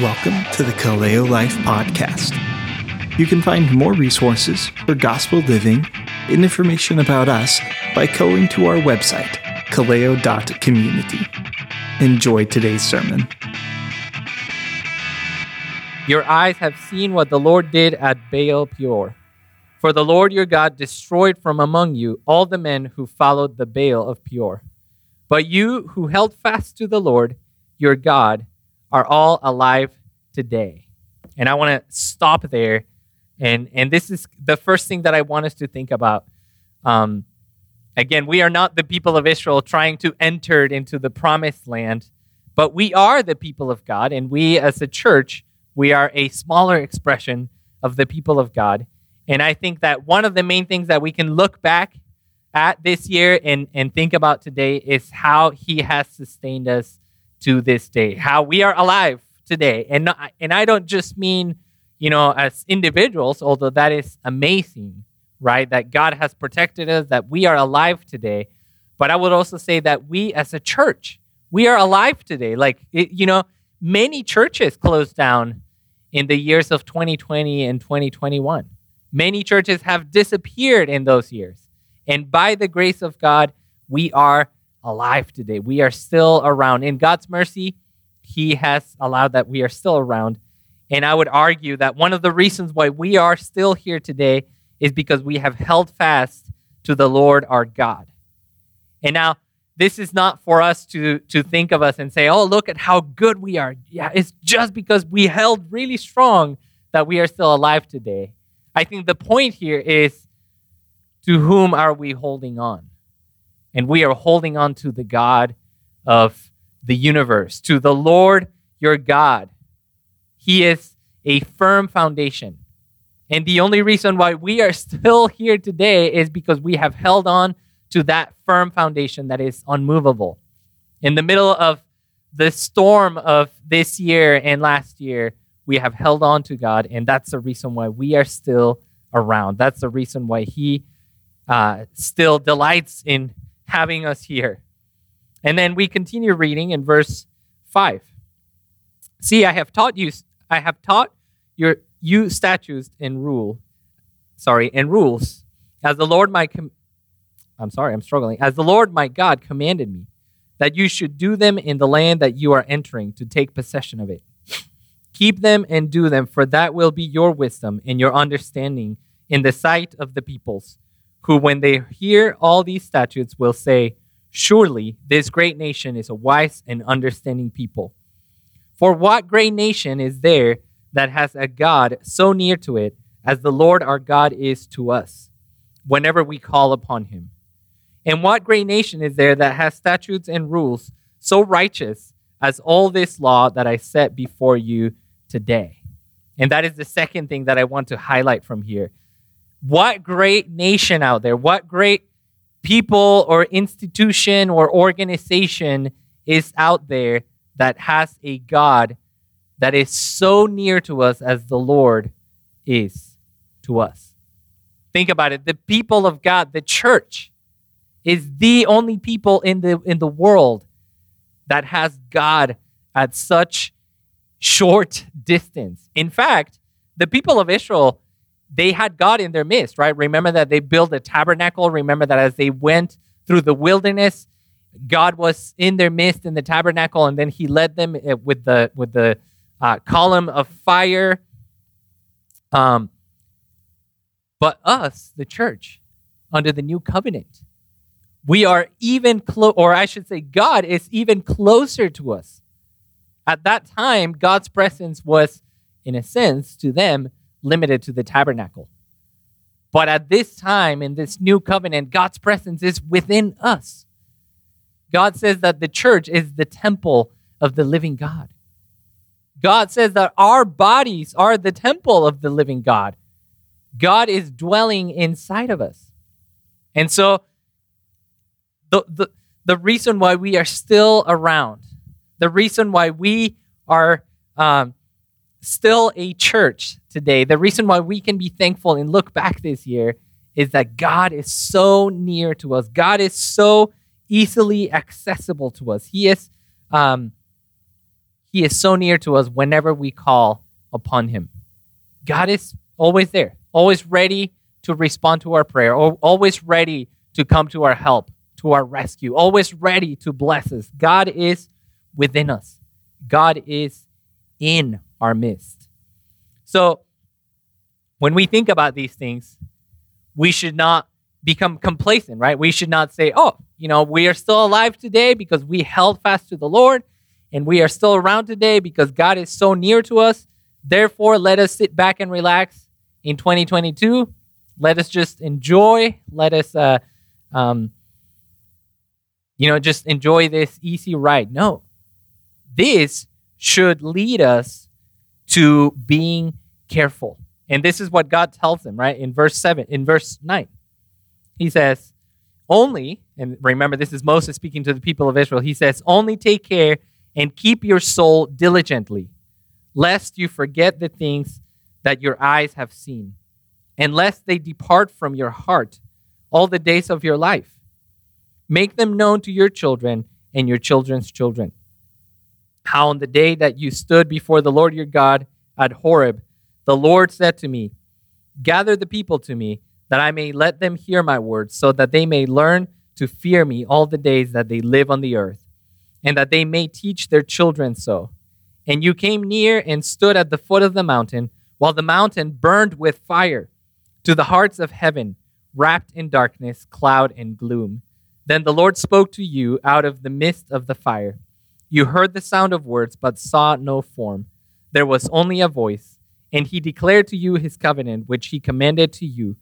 Welcome to the Kaleo Life Podcast. You can find more resources for gospel living and information about us by going to our website, kaleo.community. Enjoy today's sermon. Your eyes have seen what the Lord did at Baal Peor. For the Lord your God destroyed from among you all the men who followed the Baal of Peor. But you who held fast to the Lord your God are all alive today. And I want to stop there. And, and this is the first thing that I want us to think about. Um, again, we are not the people of Israel trying to enter into the promised land, but we are the people of God. And we, as a church, we are a smaller expression of the people of God. And I think that one of the main things that we can look back at this year and, and think about today is how He has sustained us to this day, how we are alive today. And, and I don't just mean, you know, as individuals, although that is amazing, right? That God has protected us, that we are alive today. But I would also say that we as a church, we are alive today. Like, it, you know, many churches closed down in the years of 2020 and 2021. Many churches have disappeared in those years. And by the grace of God, we are alive today. We are still around. In God's mercy, He has allowed that we are still around. And I would argue that one of the reasons why we are still here today is because we have held fast to the Lord our God. And now, this is not for us to, to think of us and say, oh, look at how good we are. Yeah, it's just because we held really strong that we are still alive today. I think the point here is to whom are we holding on? And we are holding on to the God of the universe, to the Lord your God. He is a firm foundation. And the only reason why we are still here today is because we have held on to that firm foundation that is unmovable. In the middle of the storm of this year and last year, we have held on to God, and that's the reason why we are still around. That's the reason why He uh, still delights in having us here. And then we continue reading in verse 5. See, I have taught you I have taught your you statutes and rule sorry, and rules as the Lord my com- I'm sorry, I'm struggling. As the Lord my God commanded me that you should do them in the land that you are entering to take possession of it. Keep them and do them, for that will be your wisdom and your understanding in the sight of the peoples who, when they hear all these statutes, will say, Surely this great nation is a wise and understanding people. For what great nation is there that has a God so near to it as the Lord our God is to us, whenever we call upon him? And what great nation is there that has statutes and rules so righteous as all this law that I set before you today? And that is the second thing that I want to highlight from here what great nation out there, what great people or institution or organization is out there that has a God that is so near to us as the Lord is to us. Think about it. The people of God, the church, is the only people in the in the world that has God at such short distance. In fact, the people of Israel they had God in their midst, right? Remember that they built a tabernacle. Remember that as they went through the wilderness, God was in their midst in the tabernacle, and then He led them eh, with the with the uh, column of fire. Um, but us, the church, under the new covenant, we are even close, or I should say, God is even closer to us. At that time, God's presence was, in a sense, to them limited to the tabernacle. But at this time, in this new covenant, God's presence is within us. God says that the church is the temple of the living God. God says that our bodies are the temple of the living God. God is dwelling inside of us. And so, the, the, the reason why we are still around, the reason why we are um, still a church today, the reason why we can be thankful and look back this year is that God is so near to us. God is so easily accessible to us. He is, um, he is so near to us whenever we call upon him. God is always there, always ready to respond to our prayer, always ready to come to our help, to our rescue, always ready to bless us. God is within us, God is in our midst. So, when we think about these things, we should not become complacent, right? We should not say, oh, you know, we are still alive today because we held fast to the Lord and we are still around today because God is so near to us. Therefore, let us sit back and relax in 2022. Let us just enjoy. Let us, uh, um, you know, just enjoy this easy ride. No, this should lead us to being careful. And this is what God tells them, right? In verse 7, in verse 9. He says, only, and remember, this is Moses speaking to the people of Israel. He says, only take care and keep your soul diligently, lest you forget the things that your eyes have seen, and lest they depart from your heart all the days of your life. Make them known to your children and your children's children. How on the day that you stood before the Lord your God at Horeb, the Lord said to me, Gather the people to me, that I may let them hear my words, so that they may learn to fear me all the days that they live on the earth, and that they may teach their children so. And you came near and stood at the foot of the mountain, while the mountain burned with fire to the hearts of heaven, wrapped in darkness, cloud, and gloom. Then the Lord spoke to you out of the midst of the fire. You heard the sound of words, but saw no form. There was only a voice, and he declared to you his covenant, which he commanded to you.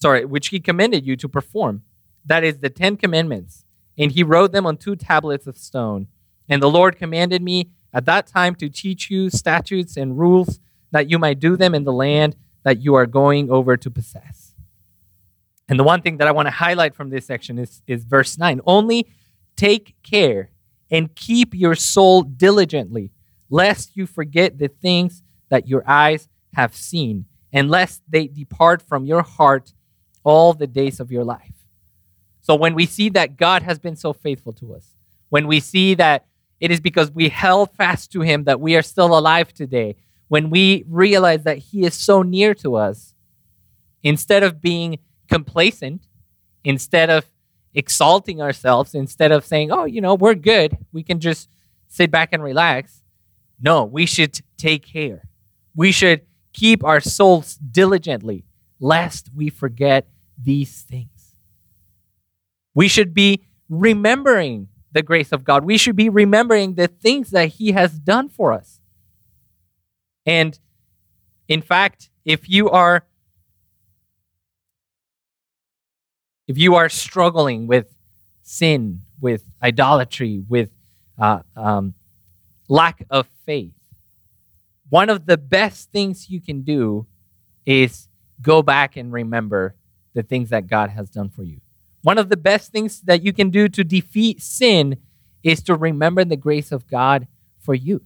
Sorry, which he commanded you to perform. That is the Ten Commandments. And he wrote them on two tablets of stone. And the Lord commanded me at that time to teach you statutes and rules that you might do them in the land that you are going over to possess. And the one thing that I want to highlight from this section is, is verse 9. Only take care and keep your soul diligently, lest you forget the things that your eyes have seen, and lest they depart from your heart all the days of your life. So when we see that God has been so faithful to us, when we see that it is because we held fast to Him that we are still alive today, when we realize that He is so near to us, instead of being complacent, instead of exalting ourselves instead of saying, oh, you know, we're good. We can just sit back and relax. No, we should take care. We should keep our souls diligently, lest we forget these things. We should be remembering the grace of God. We should be remembering the things that He has done for us. And in fact, if you are if you are struggling with sin, with idolatry, with uh, um, lack of faith, one of the best things you can do is go back and remember the things that God has done for you. One of the best things that you can do to defeat sin is to remember the grace of God for you.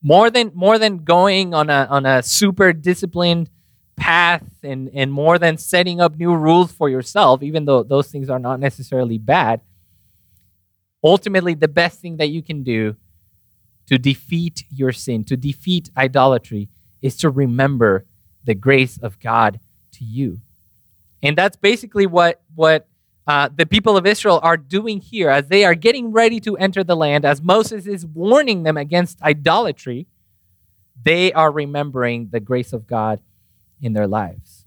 More than more than going on a on a super disciplined path and, and more than setting up new rules for yourself, even though those things are not necessarily bad, ultimately, the best thing that you can do to defeat your sin, to defeat idolatry, is to remember the grace of God to you. And that's basically what, what uh, the people of Israel are doing here as they are getting ready to enter the land, as Moses is warning them against idolatry. They are remembering the grace of God in their lives.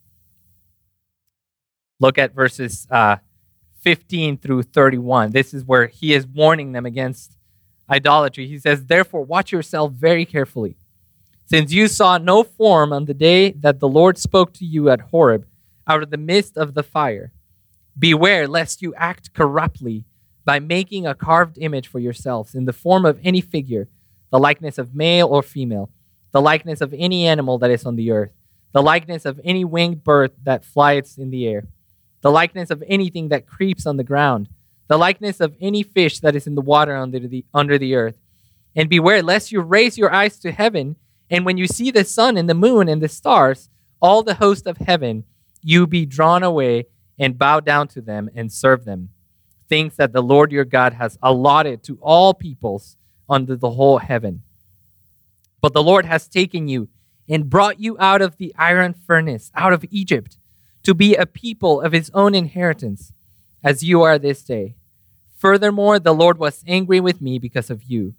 Look at verses uh, 15 through 31. This is where he is warning them against idolatry. He says, Therefore, watch yourself very carefully, since you saw no form on the day that the Lord spoke to you at Horeb out of the midst of the fire. Beware lest you act corruptly by making a carved image for yourselves in the form of any figure, the likeness of male or female, the likeness of any animal that is on the earth the likeness of any winged bird that flies in the air, the likeness of anything that creeps on the ground, the likeness of any fish that is in the water under the, under the earth. And beware lest you raise your eyes to heaven, and when you see the sun and the moon and the stars, all the host of heaven, you be drawn away and bow down to them and serve them. Things that the Lord your God has allotted to all peoples under the whole heaven. But the Lord has taken you and brought you out of the iron furnace, out of Egypt, to be a people of his own inheritance, as you are this day. Furthermore, the Lord was angry with me because of you,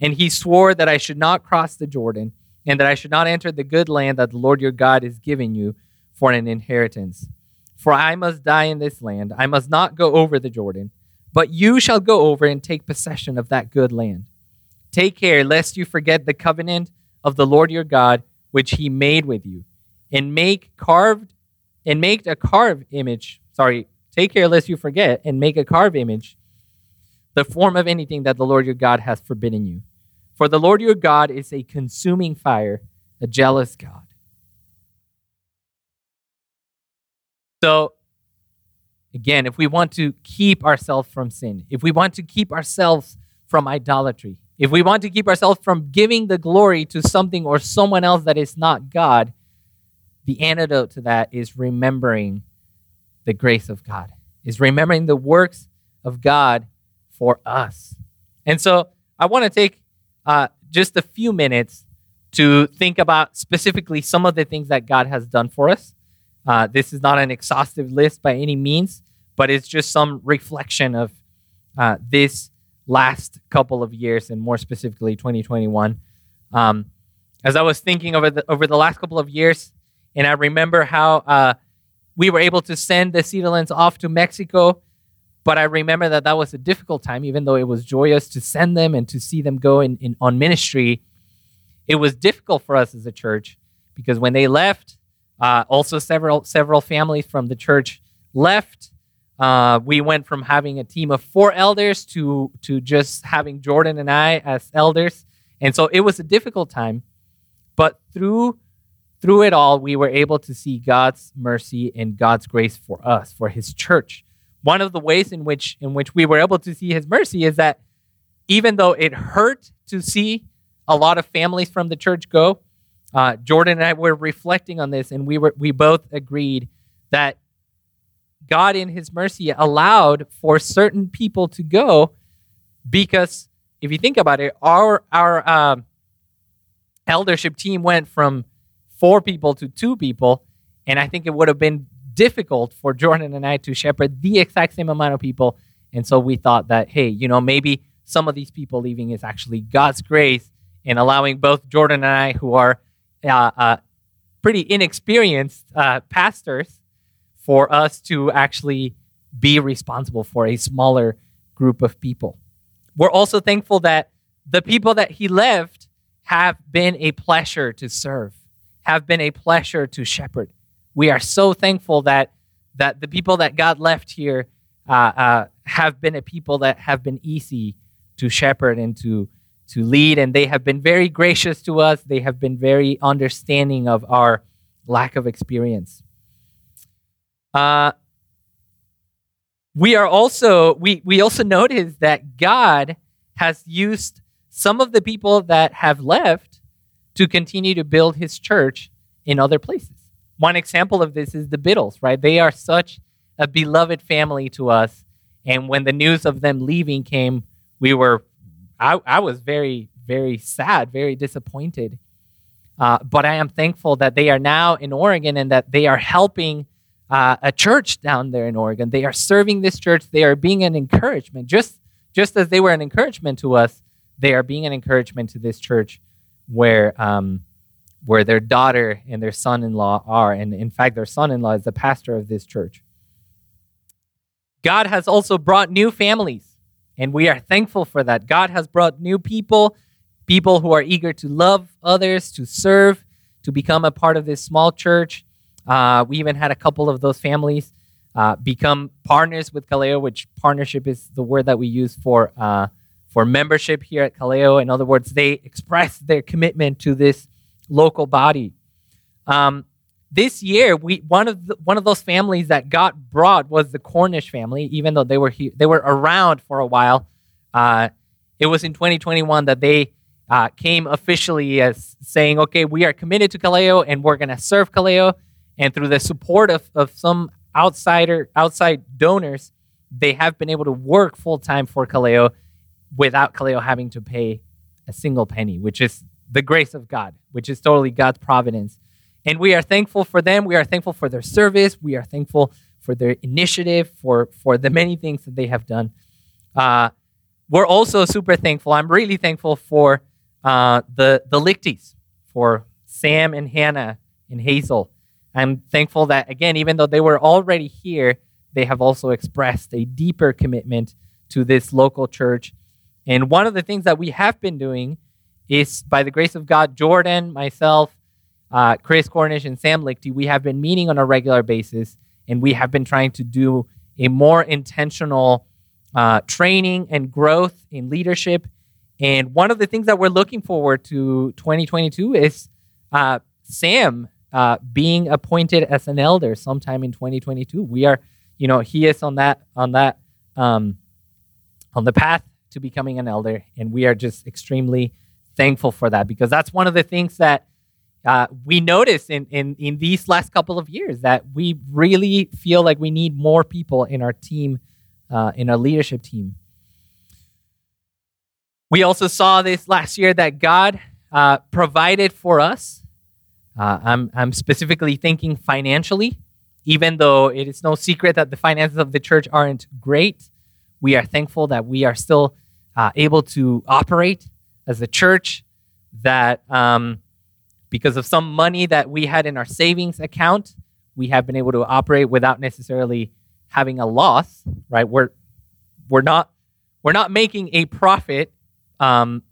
and he swore that I should not cross the Jordan, and that I should not enter the good land that the Lord your God is giving you for an inheritance. For I must die in this land, I must not go over the Jordan, but you shall go over and take possession of that good land. Take care lest you forget the covenant of the Lord your God, which he made with you, and make carved and make a carved image. Sorry, take care lest you forget and make a carved image, the form of anything that the Lord your God has forbidden you. For the Lord your God is a consuming fire, a jealous God. So, again, if we want to keep ourselves from sin, if we want to keep ourselves from idolatry, if we want to keep ourselves from giving the glory to something or someone else that is not God, the antidote to that is remembering the grace of God, is remembering the works of God for us. And so I want to take uh, just a few minutes to think about specifically some of the things that God has done for us. Uh, this is not an exhaustive list by any means, but it's just some reflection of uh, this last couple of years, and more specifically 2021. Um, as I was thinking over the over the last couple of years, and I remember how uh, we were able to send the Cedarlands off to Mexico, but I remember that that was a difficult time, even though it was joyous to send them and to see them go in, in on ministry. It was difficult for us as a church because when they left, uh, also several several families from the church left uh, we went from having a team of four elders to to just having Jordan and I as elders, and so it was a difficult time. But through through it all, we were able to see God's mercy and God's grace for us, for His church. One of the ways in which in which we were able to see His mercy is that even though it hurt to see a lot of families from the church go, uh, Jordan and I were reflecting on this, and we were we both agreed that God, in His mercy, allowed for certain people to go because if you think about it, our our um, eldership team went from four people to two people, and I think it would have been difficult for Jordan and I to shepherd the exact same amount of people. And so we thought that, hey, you know, maybe some of these people leaving is actually God's grace in allowing both Jordan and I, who are uh, uh, pretty inexperienced uh, pastors, for us to actually be responsible for a smaller group of people. We're also thankful that the people that he left have been a pleasure to serve, have been a pleasure to shepherd. We are so thankful that that the people that God left here uh, uh, have been a people that have been easy to shepherd and to to lead, and they have been very gracious to us. They have been very understanding of our lack of experience. Uh, we are also we we also notice that God has used some of the people that have left to continue to build His church in other places. One example of this is the Biddles, right? They are such a beloved family to us, and when the news of them leaving came, we were I, I was very very sad, very disappointed. Uh, but I am thankful that they are now in Oregon and that they are helping uh, a church down there in Oregon. They are serving this church. They are being an encouragement, just just as they were an encouragement to us. They are being an encouragement to this church, where um, where their daughter and their son-in-law are, and in fact, their son-in-law is the pastor of this church. God has also brought new families, and we are thankful for that. God has brought new people, people who are eager to love others, to serve, to become a part of this small church. Uh, we even had a couple of those families uh, become partners with Kaleo, which partnership is the word that we use for uh, for membership here at Kaleo. In other words, they express their commitment to this local body. Um, this year, we one of the, one of those families that got brought was the Cornish family, even though they were they were around for a while. Uh, it was in 2021 that they uh, came officially as saying, "Okay, we are committed to Kaleo, and we're going to serve Kaleo." And through the support of, of some outsider outside donors, they have been able to work full time for Kaleo, without Kaleo having to pay a single penny, which is the grace of God, which is totally God's providence. And we are thankful for them. We are thankful for their service. We are thankful for their initiative, for, for the many things that they have done. Uh, we're also super thankful. I'm really thankful for uh, the, the Lichties, for Sam and Hannah and Hazel. I'm thankful that, again, even though they were already here, they have also expressed a deeper commitment to this local church. And one of the things that we have been doing is, by the grace of God, Jordan, myself, uh, Chris Cornish, and Sam Lichty, we have been meeting on a regular basis, and we have been trying to do a more intentional uh, training and growth in leadership. And one of the things that we're looking forward to 2022 is uh, Sam uh, being appointed as an elder sometime in 2022. We are, you know, he is on that on that um, on the path to becoming an elder, and we are just extremely thankful for that because that's one of the things that uh, we notice in, in in these last couple of years that we really feel like we need more people in our team, uh, in our leadership team. We also saw this last year that God uh, provided for us. Uh, I'm I'm specifically thinking financially, even though it is no secret that the finances of the church aren't great. We are thankful that we are still uh, able to operate as a church. That um, because of some money that we had in our savings account, we have been able to operate without necessarily having a loss. Right? We're we're not we're not making a profit, um,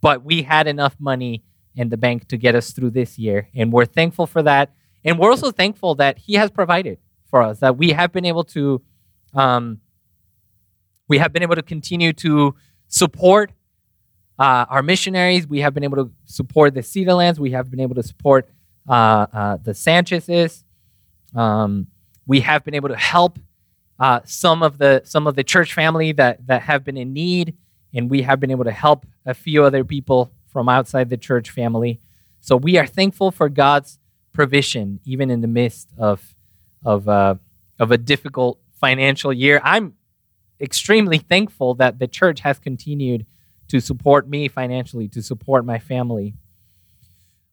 but we had enough money in the bank to get us through this year, and we're thankful for that. And we're also thankful that He has provided for us, that we have been able to, um, we have been able to continue to support uh, our missionaries. We have been able to support the Cedarlands. We have been able to support uh, uh, the Sanchez's. Um, we have been able to help uh, some of the some of the church family that that have been in need, and we have been able to help a few other people from outside the church family. So we are thankful for God's provision, even in the midst of of uh, of a difficult financial year. I'm extremely thankful that the church has continued to support me financially, to support my family.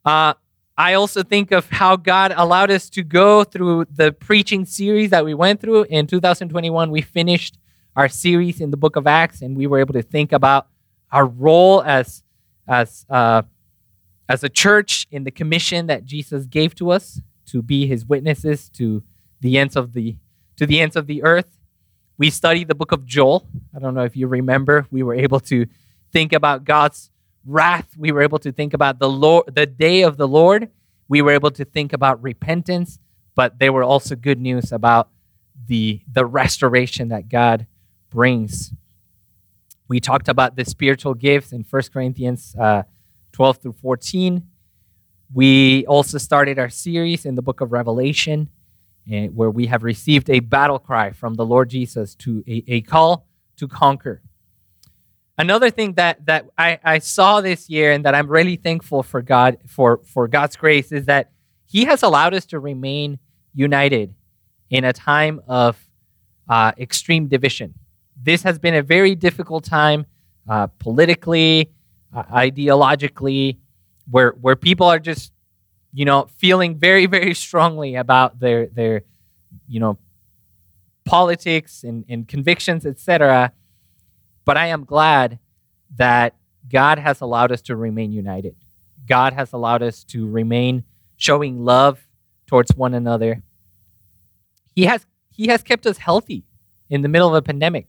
Uh, I also think of how God allowed us to go through the preaching series that we went through. In 2021, we finished our series in the book of Acts, and we were able to think about our role as, as, uh, as a church in the commission that Jesus gave to us to be his witnesses to the ends of the, to the, ends of the earth. We studied the book of Joel. I don't know if you remember, we were able to think about God's wrath. We were able to think about the Lord, the day of the Lord. We were able to think about repentance, but there were also good news about the, the restoration that God brings. We talked about the spiritual gifts in 1 Corinthians uh, 12 through 14. We also started our series in the book of Revelation, uh, where we have received a battle cry from the Lord Jesus to a, a call to conquer. Another thing that that I, I saw this year and that I'm really thankful for God for for God's grace is that He has allowed us to remain united in a time of uh, extreme division. This has been a very difficult time uh, politically, uh, ideologically, where where people are just you know feeling very very strongly about their their you know politics and, and convictions, etc. But I am glad that God has allowed us to remain united. God has allowed us to remain showing love towards one another. He has he has kept us healthy in the middle of a pandemic.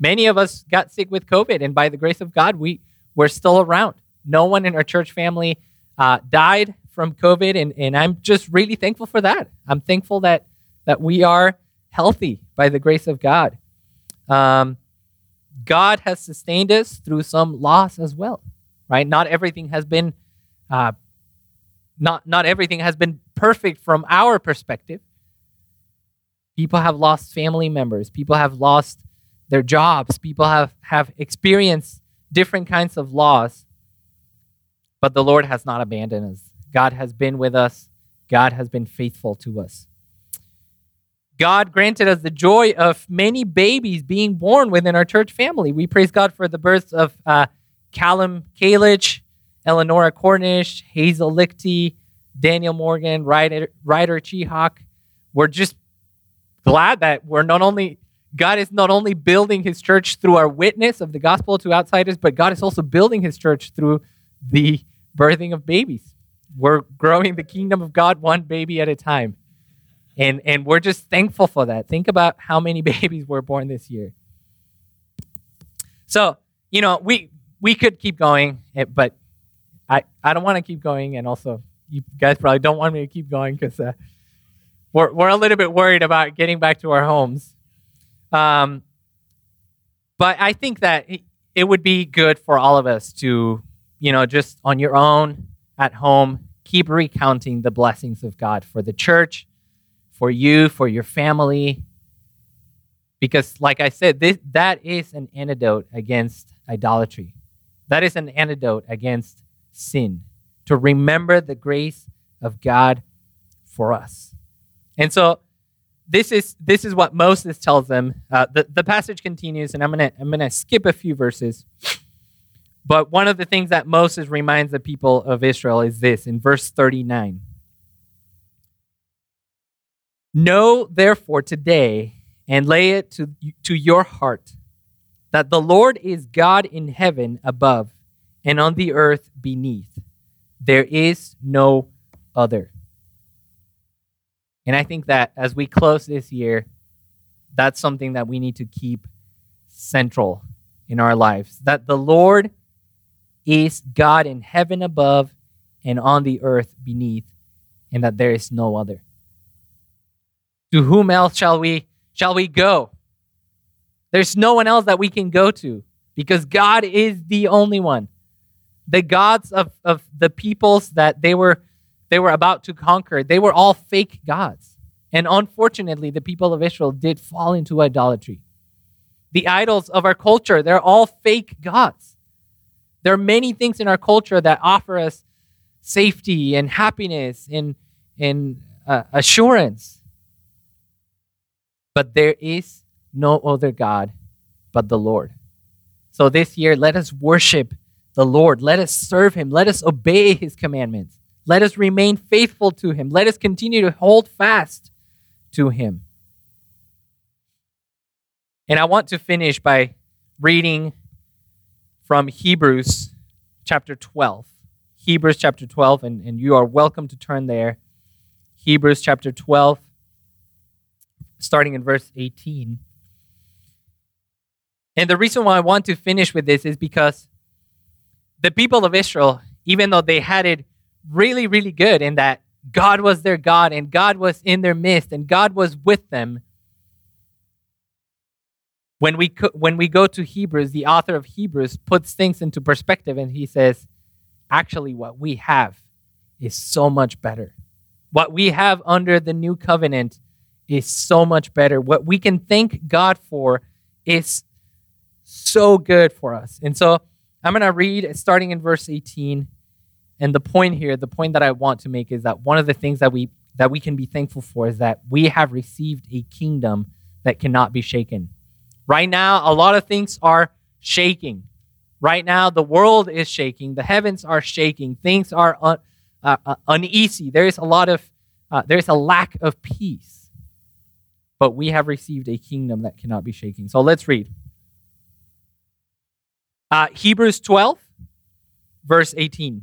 Many of us got sick with COVID, and by the grace of God, we we're still around. No one in our church family uh, died from COVID, and, and I'm just really thankful for that. I'm thankful that that we are healthy by the grace of God. Um, God has sustained us through some loss as well, right? Not everything has been, uh, not not everything has been perfect from our perspective. People have lost family members. People have lost their jobs. People have have experienced different kinds of loss. But the Lord has not abandoned us. God has been with us. God has been faithful to us. God granted us the joy of many babies being born within our church family. We praise God for the births of uh, Callum Kalich, Eleonora Cornish, Hazel Lichty, Daniel Morgan, Ryder, Ryder. We're just glad that we're not only God is not only building his church through our witness of the gospel to outsiders, but God is also building his church through the birthing of babies. We're growing the kingdom of God one baby at a time. And, and we're just thankful for that. Think about how many babies were born this year. So, you know, we, we could keep going, eh, but I, I don't want to keep going. And also, you guys probably don't want me to keep going because uh, we're, we're a little bit worried about getting back to our homes. Um, but I think that it would be good for all of us to, you know, just on your own at home, keep recounting the blessings of God for the church, for you, for your family. Because, like I said, this, that is an antidote against idolatry. That is an antidote against sin. To remember the grace of God for us. And so, this is this is what Moses tells them. Uh, the the passage continues, and I'm gonna I'm gonna skip a few verses. But one of the things that Moses reminds the people of Israel is this in verse 39. Know therefore today and lay it to, to your heart that the Lord is God in heaven above and on the earth beneath. There is no other. And I think that as we close this year, that's something that we need to keep central in our lives. That the Lord is God in heaven above and on the earth beneath, and that there is no other. To whom else shall we shall we go? There's no one else that we can go to because God is the only one. The gods of, of the peoples that they were they were about to conquer, they were all fake gods. And unfortunately, the people of Israel did fall into idolatry. The idols of our culture, they're all fake gods. There are many things in our culture that offer us safety and happiness and, and uh, assurance. But there is no other God but the Lord. So this year, let us worship the Lord. Let us serve him. Let us obey his commandments. Let us remain faithful to him. Let us continue to hold fast to him. And I want to finish by reading from Hebrews chapter 12. Hebrews chapter 12, and, and you are welcome to turn there. Hebrews chapter 12, starting in verse 18. And the reason why I want to finish with this is because the people of Israel, even though they had it really, really good in that God was their God and God was in their midst and God was with them. When we, when we go to Hebrews, the author of Hebrews puts things into perspective and he says, actually, what we have is so much better. What we have under the new covenant is so much better. What we can thank God for is so good for us. And so I'm going to read starting in verse 18 and the point here, the point that I want to make is that one of the things that we that we can be thankful for is that we have received a kingdom that cannot be shaken. Right now, a lot of things are shaking. Right now, the world is shaking. The heavens are shaking. Things are un, uh, uh, uneasy. There is a lot of uh, there is a lack of peace. But we have received a kingdom that cannot be shaken. So let's read. Uh, Hebrews 12, verse 18.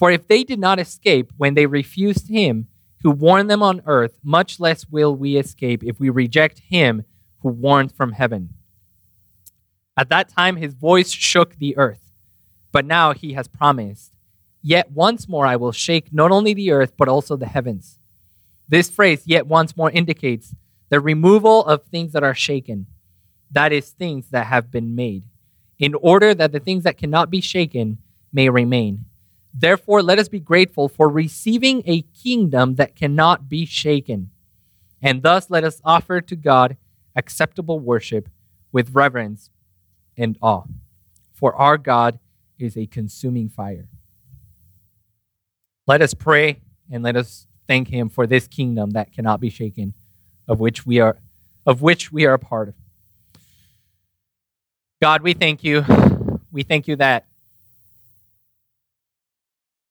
For if they did not escape when they refused him who warned them on earth, much less will we escape if we reject him who warned from heaven. At that time his voice shook the earth, but now he has promised, Yet once more I will shake not only the earth, but also the heavens. This phrase, yet once more, indicates the removal of things that are shaken, that is, things that have been made, in order that the things that cannot be shaken may remain. Therefore, let us be grateful for receiving a kingdom that cannot be shaken. And thus, let us offer to God acceptable worship with reverence and awe. For our God is a consuming fire. Let us pray and let us thank him for this kingdom that cannot be shaken, of which we are of which we are a part of. God, we thank you. We thank you that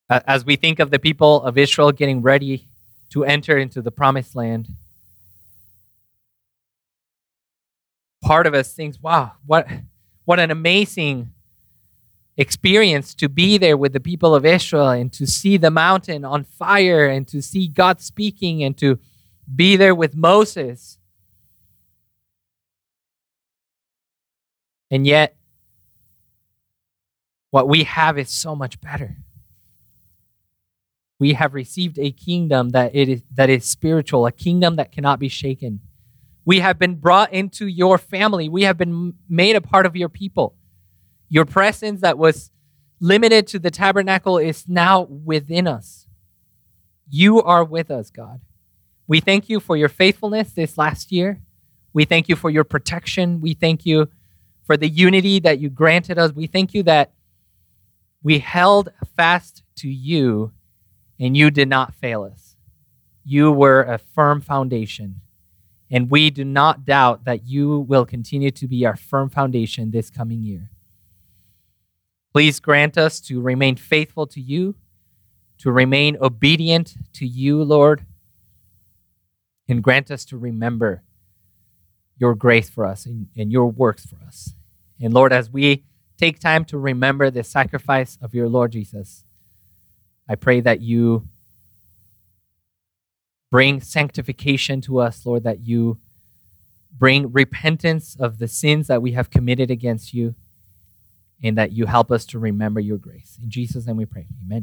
as we think of the people of Israel getting ready to enter into the promised land, part of us thinks, wow, what, what an amazing experience to be there with the people of Israel and to see the mountain on fire and to see God speaking and to be there with Moses. And yet, what we have is so much better we have received a kingdom that it is that is spiritual, a kingdom that cannot be shaken. We have been brought into your family. We have been made a part of your people. Your presence that was limited to the tabernacle is now within us. You are with us, God. We thank you for your faithfulness this last year. We thank you for your protection. We thank you for the unity that you granted us. We thank you that we held fast to you and you did not fail us. You were a firm foundation, and we do not doubt that you will continue to be our firm foundation this coming year. Please grant us to remain faithful to you, to remain obedient to you, Lord, and grant us to remember your grace for us and, and your works for us. And Lord, as we take time to remember the sacrifice of your Lord Jesus, I pray that you bring sanctification to us, Lord, that you bring repentance of the sins that we have committed against you, and that you help us to remember your grace. In Jesus' name we pray. Amen.